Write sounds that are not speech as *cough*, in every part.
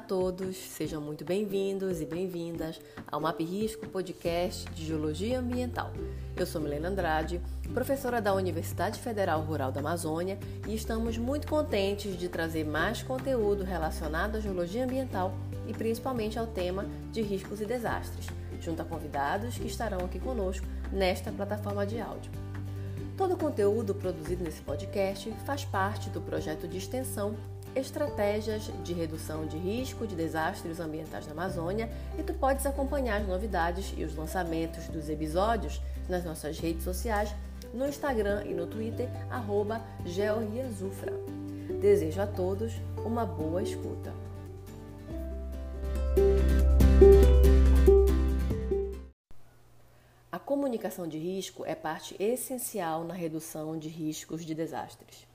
todos, sejam muito bem-vindos e bem-vindas ao Map Risco Podcast de Geologia Ambiental. Eu sou Milena Andrade, professora da Universidade Federal Rural da Amazônia e estamos muito contentes de trazer mais conteúdo relacionado à geologia ambiental e principalmente ao tema de riscos e desastres, junto a convidados que estarão aqui conosco nesta plataforma de áudio. Todo o conteúdo produzido nesse podcast faz parte do projeto de extensão estratégias de redução de risco de desastres ambientais na Amazônia e tu podes acompanhar as novidades e os lançamentos dos episódios nas nossas redes sociais, no Instagram e no Twitter, arroba. Desejo a todos uma boa escuta. A comunicação de risco é parte essencial na redução de riscos de desastres.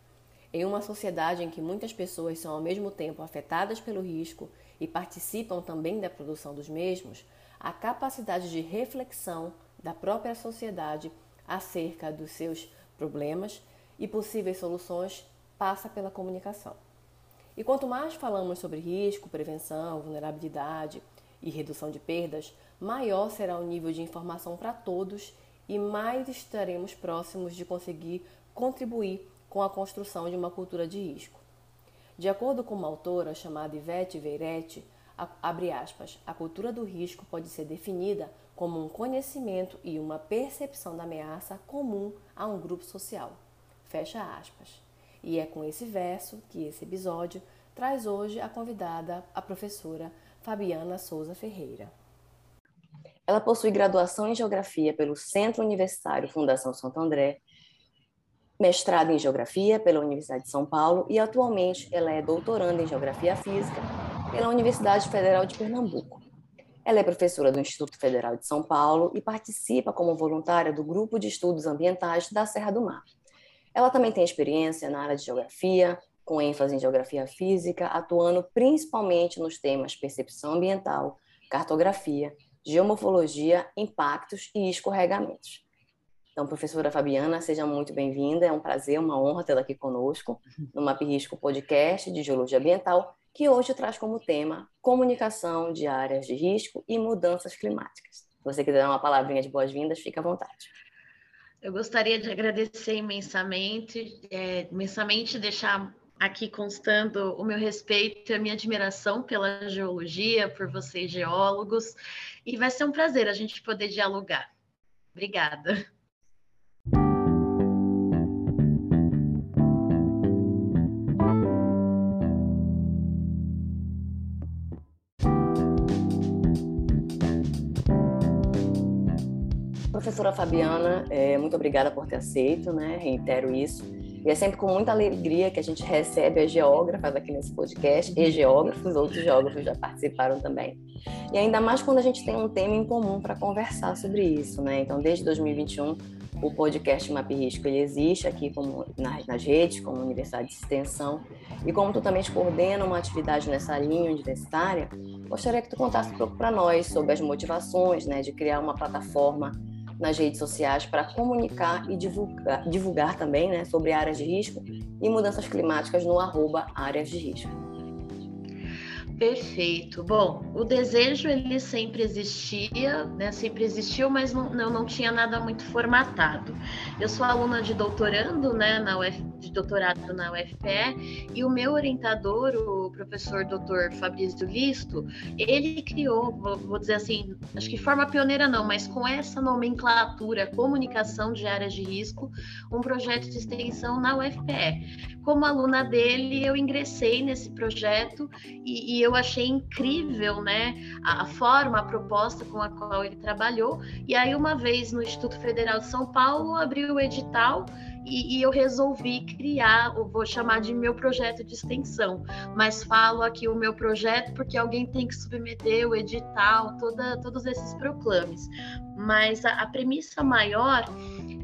Em uma sociedade em que muitas pessoas são ao mesmo tempo afetadas pelo risco e participam também da produção dos mesmos, a capacidade de reflexão da própria sociedade acerca dos seus problemas e possíveis soluções passa pela comunicação. E quanto mais falamos sobre risco, prevenção, vulnerabilidade e redução de perdas, maior será o nível de informação para todos e mais estaremos próximos de conseguir contribuir com a construção de uma cultura de risco. De acordo com uma autora chamada Ivete Veiretti, a, abre aspas, a cultura do risco pode ser definida como um conhecimento e uma percepção da ameaça comum a um grupo social. Fecha aspas. E é com esse verso que esse episódio traz hoje a convidada, a professora Fabiana Souza Ferreira. Ela possui graduação em Geografia pelo Centro Universitário Fundação Santo André mestrado em Geografia pela Universidade de São Paulo e atualmente ela é doutoranda em Geografia Física pela Universidade Federal de Pernambuco. Ela é professora do Instituto Federal de São Paulo e participa como voluntária do Grupo de Estudos Ambientais da Serra do Mar. Ela também tem experiência na área de geografia, com ênfase em geografia física, atuando principalmente nos temas percepção ambiental, cartografia, geomorfologia, impactos e escorregamentos. Então, professora Fabiana, seja muito bem-vinda. É um prazer, uma honra tê-la aqui conosco no Map Risco Podcast de Geologia Ambiental, que hoje traz como tema comunicação de áreas de risco e mudanças climáticas. Se você quiser dar uma palavrinha de boas-vindas, fique à vontade. Eu gostaria de agradecer imensamente, é, imensamente deixar aqui constando o meu respeito e a minha admiração pela geologia, por vocês geólogos, e vai ser um prazer a gente poder dialogar. Obrigada. Professora Fabiana, é, muito obrigada por ter aceito, né? Reitero isso. E é sempre com muita alegria que a gente recebe as geógrafas aqui nesse podcast, e geógrafos, outros geógrafos já participaram também. E ainda mais quando a gente tem um tema em comum para conversar sobre isso, né? Então, desde 2021, o podcast Map Risco ele existe aqui como, nas, nas redes, como Universidade de Extensão. E como tu também coordena uma atividade nessa linha universitária, gostaria que tu contasse um pouco para nós sobre as motivações né, de criar uma plataforma nas redes sociais para comunicar e divulgar, divulgar também né, sobre áreas de risco e mudanças climáticas no arroba áreas de risco. Perfeito. Bom, o desejo ele sempre existia, né? Sempre existiu, mas não, não, não tinha nada muito formatado. Eu sou aluna de doutorando, né, na UF, de doutorado na UFPE, e o meu orientador, o professor Dr. Fabrício Listo, ele criou, vou, vou dizer assim, acho que forma pioneira não, mas com essa nomenclatura, comunicação de áreas de risco, um projeto de extensão na UFPE. Como aluna dele, eu ingressei nesse projeto e, e eu achei incrível, né, a, forma, a proposta com a qual ele trabalhou. E aí, uma vez no Instituto Federal de São Paulo, abriu o edital e, e, eu resolvi criar, vou chamar de meu projeto de extensão, mas falo aqui o meu projeto porque alguém tem que submeter o edital, toda, todos esses proclames. Mas a, a premissa maior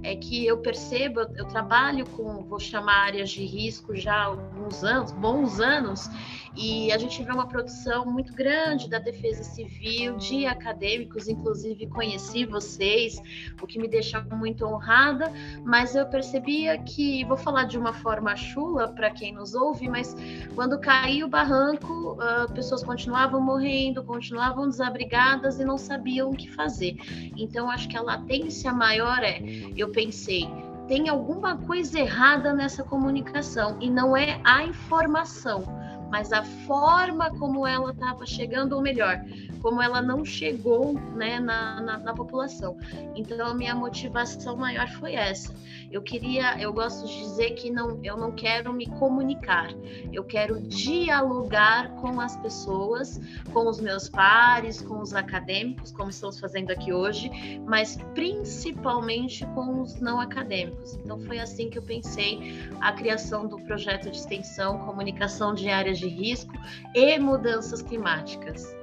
é que eu percebo, eu trabalho com, vou chamar áreas de risco já há alguns anos, bons anos, e a gente vê uma produção muito grande da defesa civil, de acadêmicos, inclusive conheci vocês, o que me deixa muito honrada, mas eu percebia que, vou falar de uma forma chula para quem nos ouve, mas quando caiu o barranco, uh, pessoas continuavam morrendo, continuavam desabrigadas e não sabiam o que fazer. Então, acho que a latência maior é, eu pensei, tem alguma coisa errada nessa comunicação e não é a informação, mas a forma como ela estava chegando, ou melhor, como ela não chegou né, na, na, na, população. Então a minha motivação maior foi essa. Eu queria, eu gosto de dizer que não, eu não quero me comunicar, eu quero dialogar com as pessoas, com os meus pares, com os acadêmicos, como estamos fazendo aqui hoje, mas principalmente com os não acadêmicos. Então foi assim que eu pensei a criação do projeto de extensão Comunicação de Áreas de Risco e Mudanças Climáticas.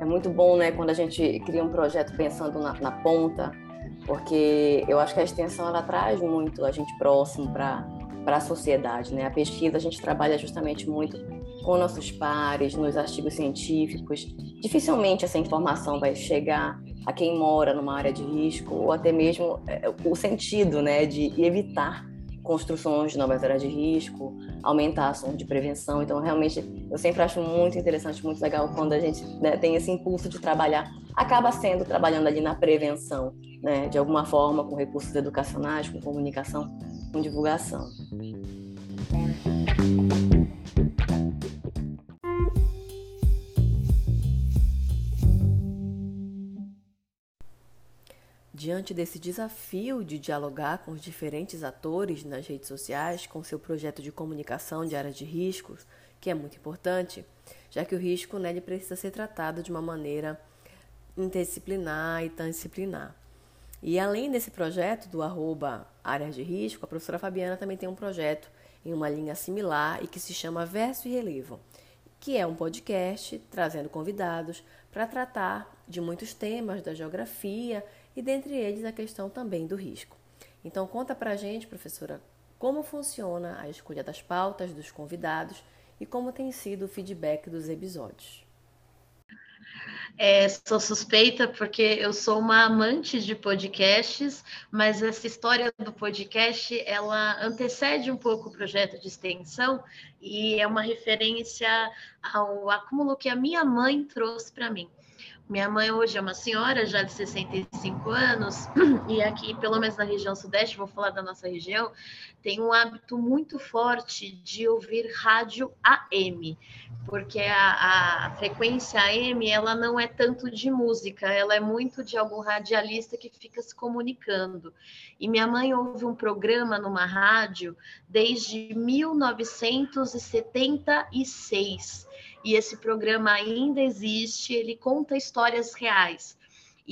É muito bom, né, quando a gente cria um projeto pensando na, na ponta, porque eu acho que a extensão ela traz muito a gente próximo para para a sociedade, né? A pesquisa a gente trabalha justamente muito com nossos pares, nos artigos científicos. Dificilmente essa informação vai chegar a quem mora numa área de risco ou até mesmo é, o sentido, né, de evitar construções de novas áreas de risco, aumentar ações de prevenção. Então, realmente, eu sempre acho muito interessante, muito legal quando a gente né, tem esse impulso de trabalhar. Acaba sendo trabalhando ali na prevenção, né, de alguma forma, com recursos educacionais, com comunicação, com divulgação. Diante desse desafio de dialogar com os diferentes atores nas redes sociais, com seu projeto de comunicação de áreas de riscos, que é muito importante, já que o risco né, ele precisa ser tratado de uma maneira interdisciplinar e transdisciplinar. E além desse projeto do arroba áreas de risco, a professora Fabiana também tem um projeto em uma linha similar e que se chama Verso e Relevo, que é um podcast trazendo convidados para tratar de muitos temas da geografia e dentre eles a questão também do risco. Então conta para a gente, professora, como funciona a escolha das pautas dos convidados e como tem sido o feedback dos episódios. É, sou suspeita porque eu sou uma amante de podcasts, mas essa história do podcast ela antecede um pouco o projeto de extensão e é uma referência ao acúmulo que a minha mãe trouxe para mim. Minha mãe hoje é uma senhora já de 65 anos, *clears throat* e aqui, pelo menos na região sudeste, vou falar da nossa região, tem um hábito muito forte de ouvir rádio AM, porque a, a frequência AM ela não é tanto de música, ela é muito de algum radialista que fica se comunicando. E minha mãe ouve um programa numa rádio desde 1976 e esse programa ainda existe, ele conta histórias reais.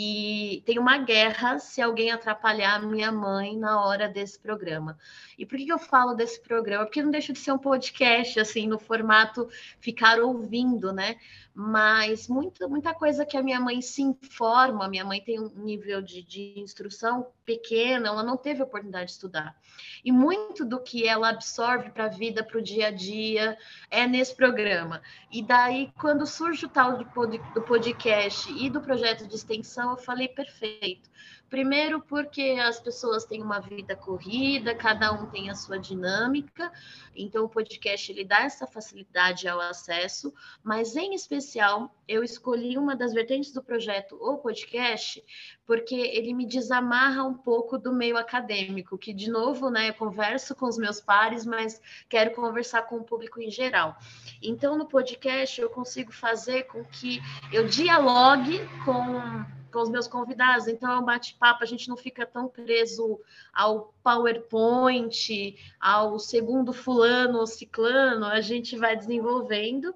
E tem uma guerra se alguém atrapalhar minha mãe na hora desse programa. E por que, eu falo desse programa? Porque não deixa de ser um podcast, assim, no formato ficar ouvindo, né? Mas muita, muita coisa que a minha mãe se informa, minha mãe tem um nível de, de instrução pequeno, ela não teve oportunidade de estudar. E muito do que ela absorve para a vida, para o dia a dia, é nesse programa. E daí, quando surge o tal do podcast e do projeto de extensão, eu falei, perfeito Primeiro, porque as pessoas têm uma vida corrida, cada um tem a sua dinâmica, então o podcast ele dá essa facilidade ao acesso, mas em especial eu escolhi uma das vertentes do projeto, o podcast, porque ele me desamarra um pouco do meio acadêmico, que de novo, né, eu converso com os meus pares, mas quero conversar com o público em geral. Então no podcast eu consigo fazer com que eu dialogue com com os meus convidados. Então, é um bate-papo, a gente não fica tão preso ao PowerPoint, ao segundo fulano ou ciclano, a gente vai desenvolvendo.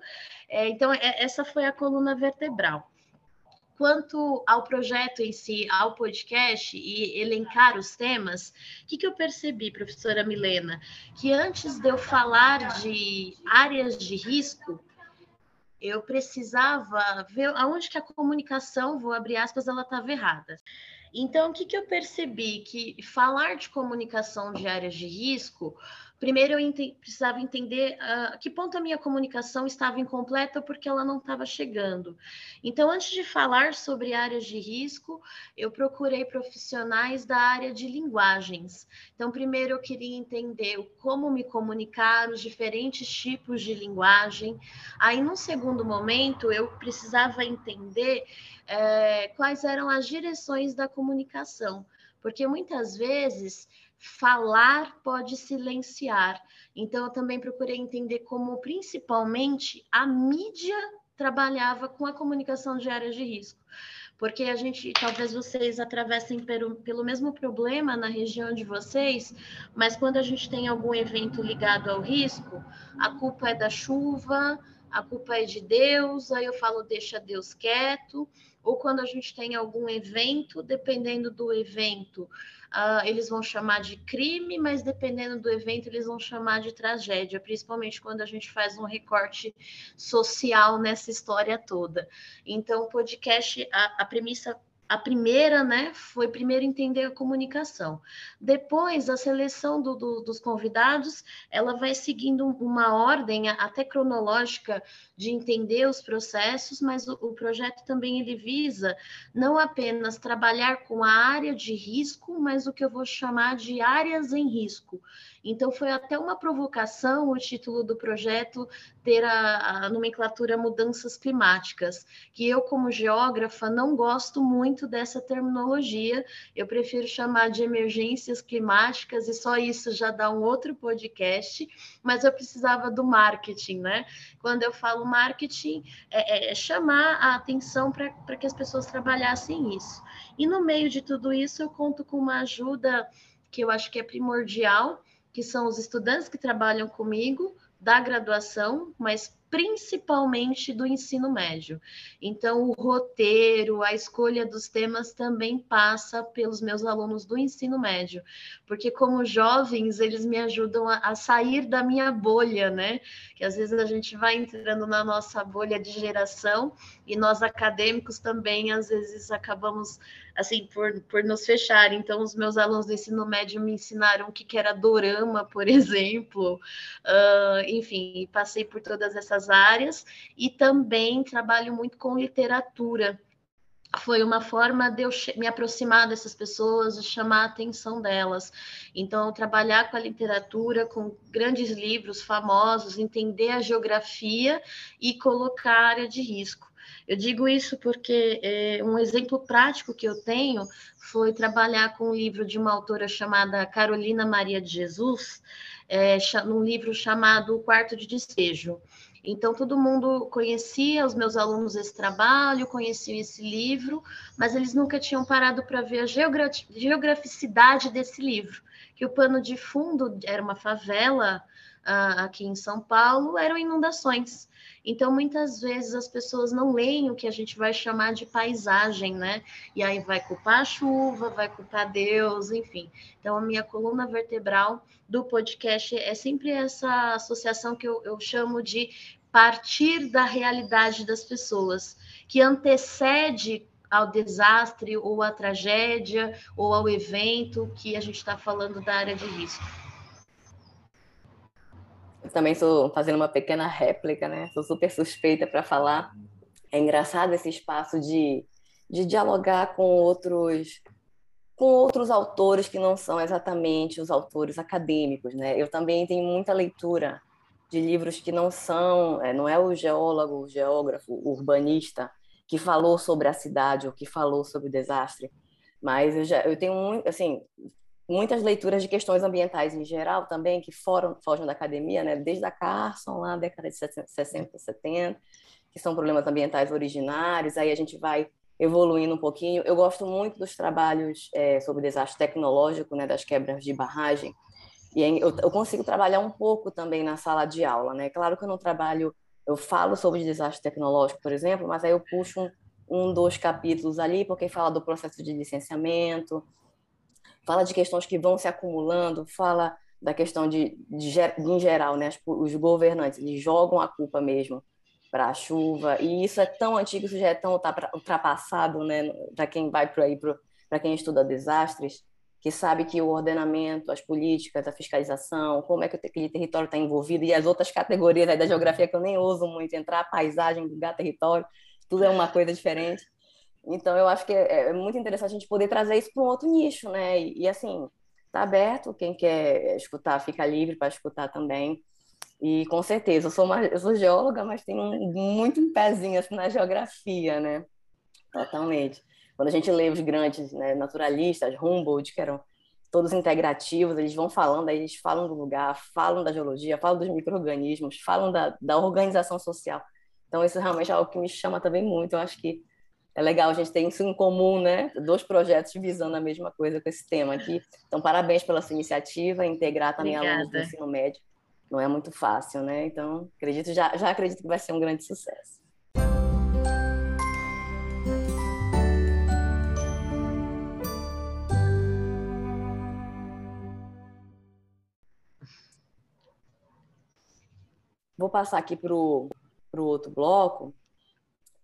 É, então, é, essa foi a coluna vertebral. Quanto ao projeto em si, ao podcast e elencar os temas, o que, que eu percebi, professora Milena? Que antes de eu falar de áreas de risco, eu precisava ver aonde que a comunicação, vou abrir aspas, ela estava errada. Então, o que, que eu percebi? Que falar de comunicação de áreas de risco Primeiro, eu ent precisava entender a uh, que ponto a minha comunicação estava incompleta porque ela não estava chegando. Então, antes de falar sobre áreas de risco, eu procurei profissionais da área de linguagens. Então, primeiro, eu queria entender como me comunicar, os diferentes tipos de linguagem. Aí, num segundo momento, eu precisava entender é, quais eram as direções da comunicação, porque muitas vezes falar pode silenciar. Então, eu também procurei entender como, principalmente, a mídia trabalhava com a comunicação de áreas de risco. Porque a gente, talvez vocês atravessem pelo, pelo mesmo problema na região de vocês, mas quando a gente tem algum evento ligado ao risco, a culpa é da chuva, a culpa é de Deus, aí eu falo, deixa Deus quieto, ou quando a gente tem algum evento, dependendo do evento, uh, eles vão chamar de crime, mas dependendo do evento, eles vão chamar de tragédia, principalmente quando a gente faz um recorte social nessa história toda. Então, o podcast, a, a premissa a primeira, né, foi primeiro entender a comunicação. Depois, a seleção do, do, dos convidados, ela vai seguindo uma ordem até cronológica de entender os processos, mas o, o projeto também ele visa não apenas trabalhar com a área de risco, mas o que eu vou chamar de áreas em risco. Então, foi até uma provocação o título do projeto ter a, a, nomenclatura mudanças climáticas, que eu, como geógrafa, não gosto muito dessa terminologia, eu prefiro chamar de emergências climáticas, e só isso já dá um outro podcast, mas eu precisava do marketing, né? Quando eu falo marketing, é, é, é chamar a atenção para que as pessoas trabalhassem isso. E no meio de tudo isso, eu conto com uma ajuda que eu acho que é primordial, que são os estudantes que trabalham comigo da graduação, mas principalmente do ensino médio. Então, o roteiro, a escolha dos temas também passa pelos meus alunos do ensino médio, porque como jovens, eles me ajudam a, a sair da minha bolha, né? Que às vezes a gente vai entrando na nossa bolha de geração e nós acadêmicos também, às vezes, acabamos assim, por, por nos fechar. Então, os meus alunos do ensino médio me ensinaram o que, era dorama, por *laughs* exemplo. Uh, enfim, passei por todas essas áreas e também trabalho muito com literatura. Foi uma forma de eu me aproximar dessas pessoas, de chamar a atenção delas. Então, trabalhar com a literatura, com grandes livros famosos, entender a geografia e colocar a área de risco. Eu digo isso porque é, um exemplo prático que eu tenho foi trabalhar com um livro de uma autora chamada Carolina Maria de Jesus, é, num livro chamado O Quarto de Despejo. Então, todo mundo conhecia, os meus alunos, esse trabalho, conheciam esse livro, mas eles nunca tinham parado para ver a geograficidade desse livro, que o pano de fundo era uma favela uh, aqui em São Paulo, eram inundações. Então, muitas vezes as pessoas não leem o que a gente vai chamar de paisagem, né? E aí vai culpar a chuva, vai culpar Deus, enfim. Então, a minha coluna vertebral do podcast é sempre essa associação que eu, eu chamo de partir da realidade das pessoas, que antecede ao desastre ou à tragédia ou ao evento que a gente está falando da área de risco também estou fazendo uma pequena réplica, né? Sou super suspeita para falar. É engraçado esse espaço de, de dialogar com outros com outros autores que não são exatamente os autores acadêmicos, né? Eu também tenho muita leitura de livros que não são, é, não é o geólogo, o geógrafo, o urbanista que falou sobre a cidade ou que falou sobre o desastre, mas eu, já, eu tenho muito, assim, muitas leituras de questões ambientais em geral também, que foram, fogem da academia, né? desde a Carson, lá na década de 60, 70, que são problemas ambientais originários, aí a gente vai evoluindo um pouquinho. Eu gosto muito dos trabalhos é, sobre desastre tecnológico, né, das quebras de barragem, e eu, eu, consigo trabalhar um pouco também na sala de aula. Né? Claro que eu não trabalho, eu falo sobre desastre tecnológico, por exemplo, mas aí eu puxo um, um dois capítulos ali, porque fala do processo de licenciamento, fala de questões que vão se acumulando, fala da questão de, de, de em geral, né, os governantes eles jogam a culpa mesmo para a chuva e isso é tão antigo, isso já é tão ultrapassado, né, para quem vai por aí para quem estuda desastres, que sabe que o ordenamento, as políticas, a fiscalização, como é que aquele território está envolvido, e as outras categorias da geografia que eu nem uso muito, entrar paisagem, lugar, território, tudo é uma coisa diferente. Então, eu acho que é, é muito interessante a gente poder trazer isso para um outro nicho, né? E, e assim, está aberto, quem quer escutar, fica livre para escutar também. E com certeza, eu sou, uma, eu sou geóloga, mas tenho muito um pezinho assim, na geografia, né? Totalmente. Quando a gente lê os grandes né, naturalistas, Humboldt, que eram todos integrativos, eles vão falando, aí eles falam do lugar, falam da geologia, falam dos micro-organismos, falam da, da organização social. Então, isso realmente é algo que me chama também muito. Eu acho que é legal a gente ter isso em comum, né? Dois projetos visando a mesma coisa com esse tema aqui. Então, parabéns pela sua iniciativa, integrar também Obrigada. alunos do ensino médio. Não é muito fácil, né? Então, acredito, já, já acredito que vai ser um grande sucesso. Vou passar aqui para o outro bloco,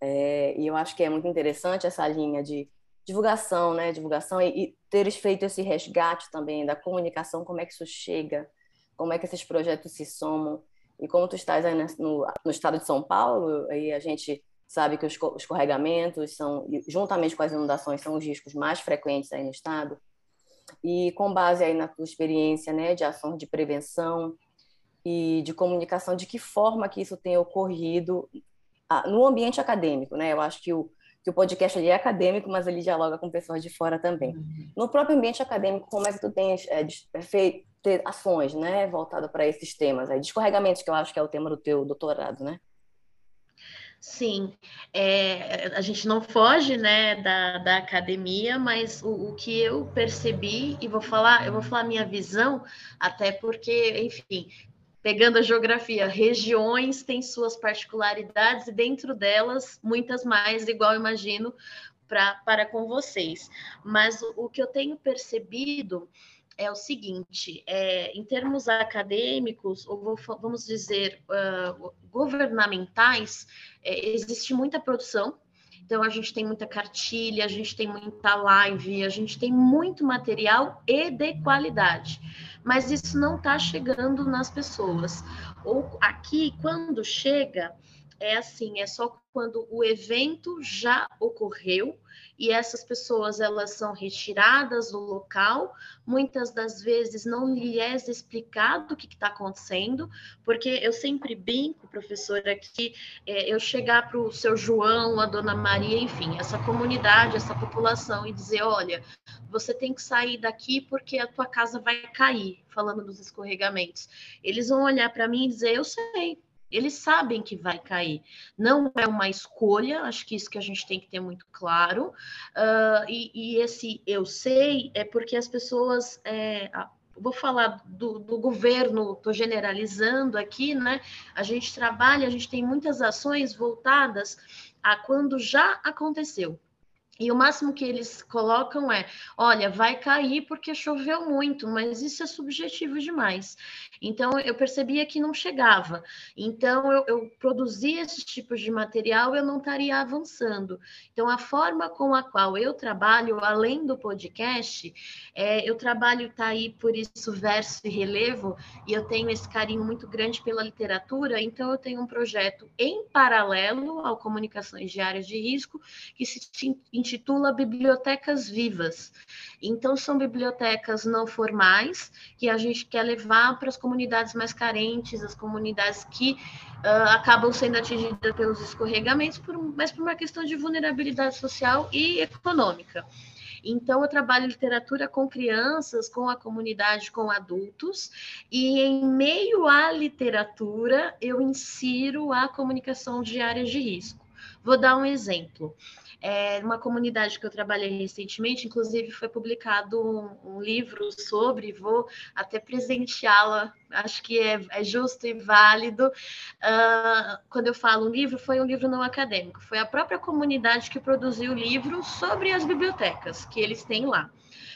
é, e eu acho que é muito interessante essa linha de divulgação, né? Divulgação e, e teres feito esse resgate também da comunicação, como é que isso chega, como é que esses projetos se somam. E como tu estás aí no, no estado de São Paulo, aí a gente sabe que os escorregamentos são, juntamente com as inundações, são os riscos mais frequentes aí no estado. E com base aí na tua experiência, né, de ações de prevenção, e de comunicação, de que forma que isso tem ocorrido no ambiente acadêmico, né? Eu acho que o, que o podcast é acadêmico, mas ele dialoga com pessoas de fora também. Uhum. No próprio ambiente acadêmico, como é que tu tens é, é feito ações, né, voltada para esses temas, aí, de escorregamentos, que eu acho que é o tema do teu doutorado, né? Sim, é, a gente não foge, né, da, da academia, mas o, o, que eu percebi e vou falar, eu vou falar minha visão, até porque, enfim, pegando a geografia, regiões têm suas particularidades e dentro delas muitas mais, igual imagino pra, para com vocês. Mas o, que eu tenho percebido é o seguinte: é, em termos acadêmicos, ou vamos dizer uh, governamentais, é, existe muita produção. Então, a gente tem muita cartilha, a gente tem muita live, a gente tem muito material e de qualidade mas isso não está chegando nas pessoas. Ou aqui, quando chega, é assim, é só quando o evento já ocorreu e essas pessoas elas são retiradas do local, muitas das vezes não lhes é explicado o que está acontecendo, porque eu sempre brinco, professora, que é, eu chegar para o seu João, a dona Maria, enfim, essa comunidade, essa população e dizer, olha, você tem que sair daqui porque a tua casa vai cair, falando dos escorregamentos. Eles vão olhar para mim e dizer, eu sei, eles sabem que vai cair. Não é uma escolha, acho que isso que a gente tem que ter muito claro. Uh, e, e, esse eu sei é porque as pessoas. É, vou falar do, do governo, estou generalizando aqui, né? A gente trabalha, a gente tem muitas ações voltadas a quando já aconteceu. E o máximo que eles colocam é: olha, vai cair porque choveu muito, mas isso é subjetivo demais. Então, eu percebia que não chegava. Então, eu, eu produzia esses tipos de material, eu não estaria avançando. Então, a forma com a qual eu trabalho, além do podcast, é, eu trabalho, tá aí por isso, verso e relevo, e eu tenho esse carinho muito grande pela literatura. Então, eu tenho um projeto em paralelo ao Comunicações Diárias de Risco, que se intitula Bibliotecas Vivas. Então, são bibliotecas não formais que a gente quer levar para as comunidades mais carentes, as comunidades que uh, acabam sendo atingidas pelos escorregamentos, por, mas por uma questão de vulnerabilidade social e econômica. Então, eu trabalho literatura com crianças, com a comunidade, com adultos, e em meio à literatura, eu insiro a comunicação de áreas de risco. Vou dar um exemplo. É, uma comunidade que eu trabalhei recentemente, inclusive foi publicado um, um livro sobre, vou até presenteá-la, acho que é, é, justo e válido. Uh, quando eu falo um livro, foi um livro não acadêmico, foi a própria comunidade que produziu o livro sobre as bibliotecas que eles têm lá.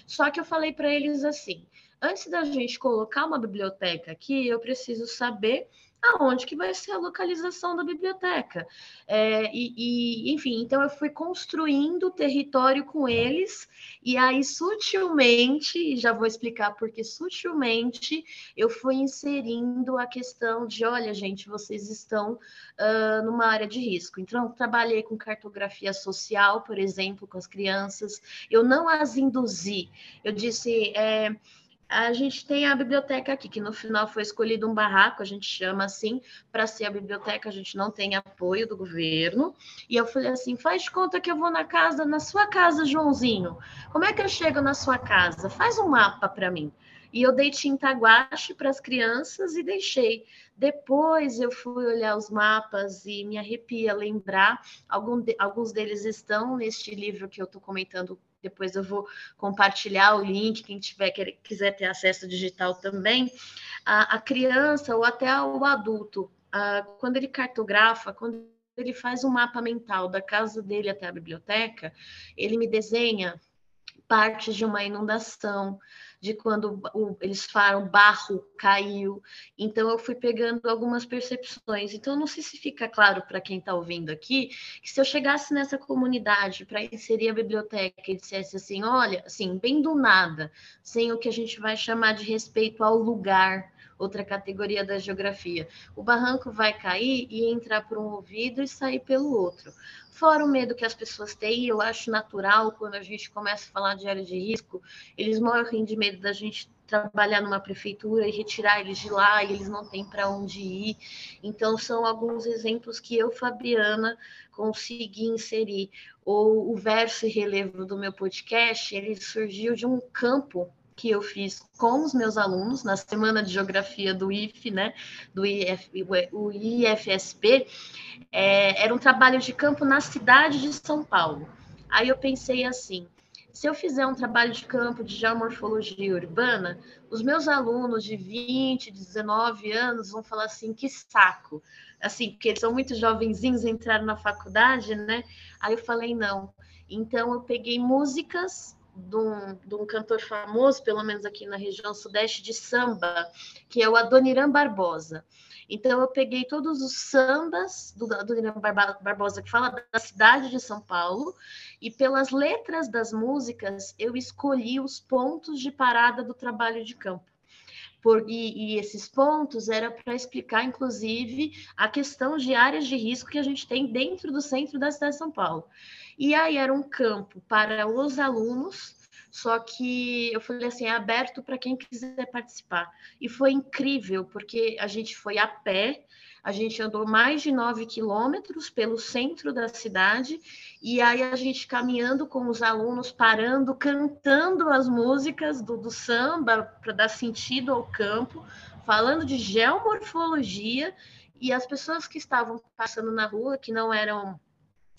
Só que eu falei para eles assim: antes da gente colocar uma biblioteca aqui, eu preciso saber aonde que vai ser a localização da biblioteca. É, e, e, enfim, então eu fui construindo o território com eles, e aí sutilmente, já vou explicar porque sutilmente eu fui inserindo a questão de, olha, gente, vocês estão uh, numa área de risco. Então, trabalhei com cartografia social, por exemplo, com as crianças, eu não as induzi, eu disse. É, a gente tem a biblioteca aqui, que no final foi escolhido um barraco, a gente chama assim, para ser a biblioteca, a gente não tem apoio do governo. E eu falei assim: faz de conta que eu vou na casa, na sua casa, Joãozinho. Como é que eu chego na sua casa? Faz um mapa para mim. E eu dei tinta guache para as crianças e deixei. Depois eu fui olhar os mapas e me arrepia lembrar. Algum de, alguns deles estão neste livro que eu estou comentando depois eu vou compartilhar o link, quem tiver quiser ter acesso digital também, a, a criança ou até o adulto, a, quando ele cartografa, quando ele faz um mapa mental da casa dele até a biblioteca, ele me desenha partes de uma inundação, de quando o, eles falam barro caiu. Então eu fui pegando algumas percepções. Então não sei se fica claro para quem está ouvindo aqui que se eu chegasse nessa comunidade para inserir a biblioteca e dissesse assim, olha, assim, bem do nada, sem o que a gente vai chamar de respeito ao lugar, outra categoria da geografia. O barranco vai cair e entrar por um ouvido e sair pelo outro. Fora o medo que as pessoas têm, eu acho natural quando a gente começa a falar de área de risco, eles morrem de medo da gente trabalhar numa prefeitura e retirar eles de lá e eles não têm para onde ir. Então, são alguns exemplos que eu, Fabiana, consegui inserir. O, o verso e relevo do meu podcast, ele surgiu de um campo que eu fiz com os meus alunos na semana de geografia do IF, né, do IF, o IFSP, é, era um trabalho de campo na cidade de São Paulo. Aí eu pensei assim, se eu fizer um trabalho de campo de geomorfologia urbana, os meus alunos de 20, 19 anos vão falar assim, que saco. Assim, porque eles são muito jovenzinhos, entraram na faculdade, né? Aí eu falei, não. Então eu peguei músicas de um, de um, cantor famoso, pelo menos aqui na região sudeste, de samba, que é o Adoniran Barbosa. Então, eu peguei todos os sambas do Adoniran Barbosa, que fala da cidade de São Paulo, e pelas letras das músicas, eu escolhi os pontos de parada do trabalho de campo. Por, e, e, esses pontos era para explicar, inclusive, a questão de áreas de risco que a gente tem dentro do centro da cidade de São Paulo. E aí era um campo para os alunos, só que eu falei assim, é aberto para quem quiser participar. E foi incrível, porque a gente foi a pé, a gente andou mais de nove quilômetros pelo centro da cidade, e aí a gente caminhando com os alunos, parando, cantando as músicas do, do samba para dar sentido ao campo, falando de geomorfologia, e as pessoas que estavam passando na rua, que não eram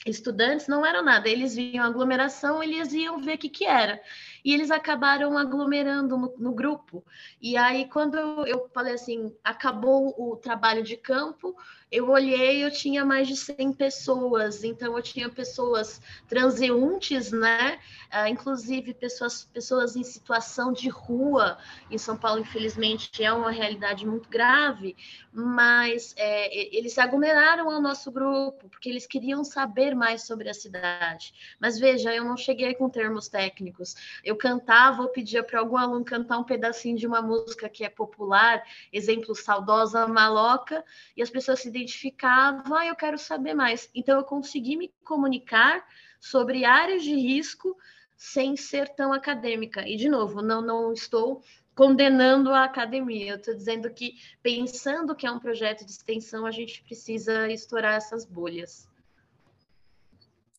estudantes, não eram nada, eles viam aglomeração, eles iam ver o que, que era e eles acabaram aglomerando no, no grupo. E aí, quando eu, falei assim, acabou o trabalho de campo, eu olhei, eu tinha mais de 100 pessoas, então eu tinha pessoas transeuntes, né? Uh, inclusive pessoas, pessoas em situação de rua. Em São Paulo, infelizmente, é uma realidade muito grave, mas é, eles se aglomeraram ao nosso grupo, porque eles queriam saber mais sobre a cidade. Mas veja, eu não cheguei com termos técnicos. Eu cantava ou pedia para algum aluno cantar um pedacinho de uma música que é popular, exemplo, Saudosa Maloca, e as pessoas se identificava, ah, eu quero saber mais. Então, eu consegui me comunicar sobre áreas de risco sem ser tão acadêmica. E, de novo, não, não estou condenando a academia, eu estou dizendo que, pensando que é um projeto de extensão, a gente precisa estourar essas bolhas.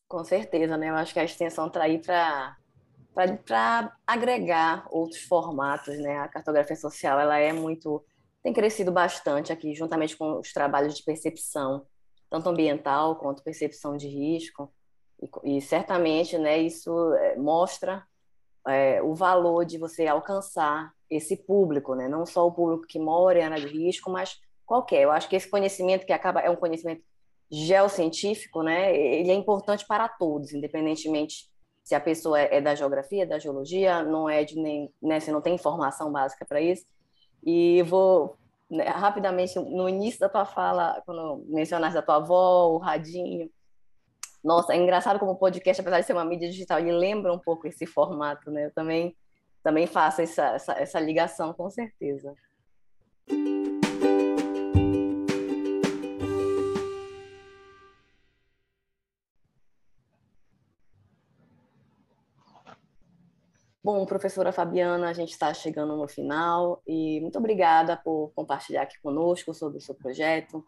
Com certeza, né? Eu acho que a extensão está aí para para agregar outros formatos, né? A cartografia social ela é muito tem crescido bastante aqui, juntamente com os trabalhos de percepção, tanto ambiental quanto percepção de risco. E, e certamente né, isso é, mostra é, o valor de você alcançar esse público, né? não só o público que mora em área de risco, mas qualquer. Eu acho que esse conhecimento que acaba é um conhecimento geocientífico, né? ele é importante para todos, independentemente se a pessoa é, é da geografia, da geologia, não é de nem, né, você não tem informação básica para isso. E vou né, rapidamente no início da tua fala, quando mencionaste a tua avó, o radinho. Nossa, é engraçado como o podcast, apesar de ser uma mídia digital, ele lembra um pouco esse formato, né? Eu também também faço essa, essa, essa ligação, com certeza. Bom, professora Fabiana, a gente está chegando no final e muito obrigada por compartilhar aqui conosco sobre o seu projeto.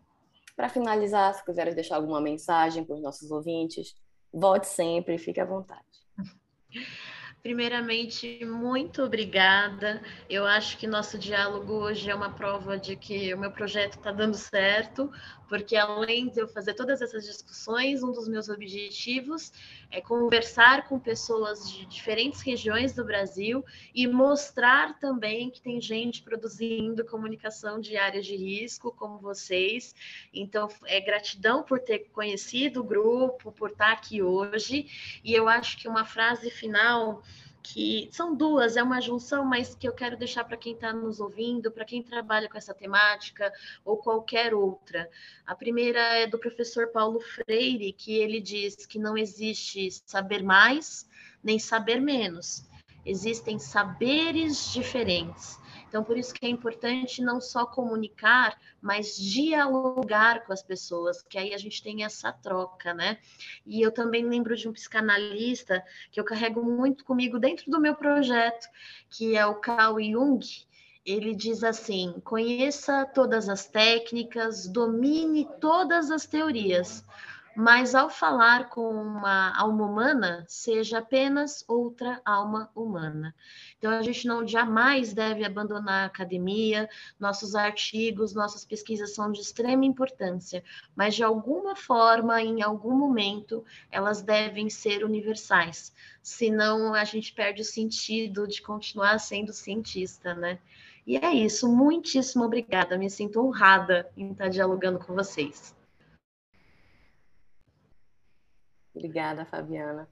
Para finalizar, se quiser deixar alguma mensagem para os nossos ouvintes, volte sempre, fique à vontade. *laughs* Primeiramente, muito obrigada. Eu acho que nosso diálogo hoje é uma prova de que o meu projeto está dando certo, porque além de eu fazer todas essas discussões, um dos meus objetivos é conversar com pessoas de diferentes regiões do Brasil e mostrar também que tem gente produzindo comunicação de áreas de risco, como vocês. Então, é gratidão por ter conhecido o grupo, por estar aqui hoje. E eu acho que uma frase final que são duas, é uma junção, mas que eu quero deixar para quem está nos ouvindo, para quem trabalha com essa temática ou qualquer outra. A primeira é do professor Paulo Freire, que ele diz que não existe saber mais nem saber menos, existem saberes diferentes. Então, por isso que é importante não só comunicar, mas dialogar com as pessoas, que aí a gente tem essa troca, né? E eu também lembro de um psicanalista que eu carrego muito comigo dentro do meu projeto, que é o Carl Jung, ele diz assim: conheça todas as técnicas, domine todas as teorias, mas ao falar com uma alma humana, seja apenas outra alma humana. Então, a gente não jamais deve abandonar a academia, nossos artigos, nossas pesquisas são de extrema importância, mas de alguma forma, em algum momento, elas devem ser universais, senão a gente perde o sentido de continuar sendo cientista, né? E é isso, muitíssimo obrigada, me sinto honrada em estar dialogando com vocês. Obrigada, Fabiana.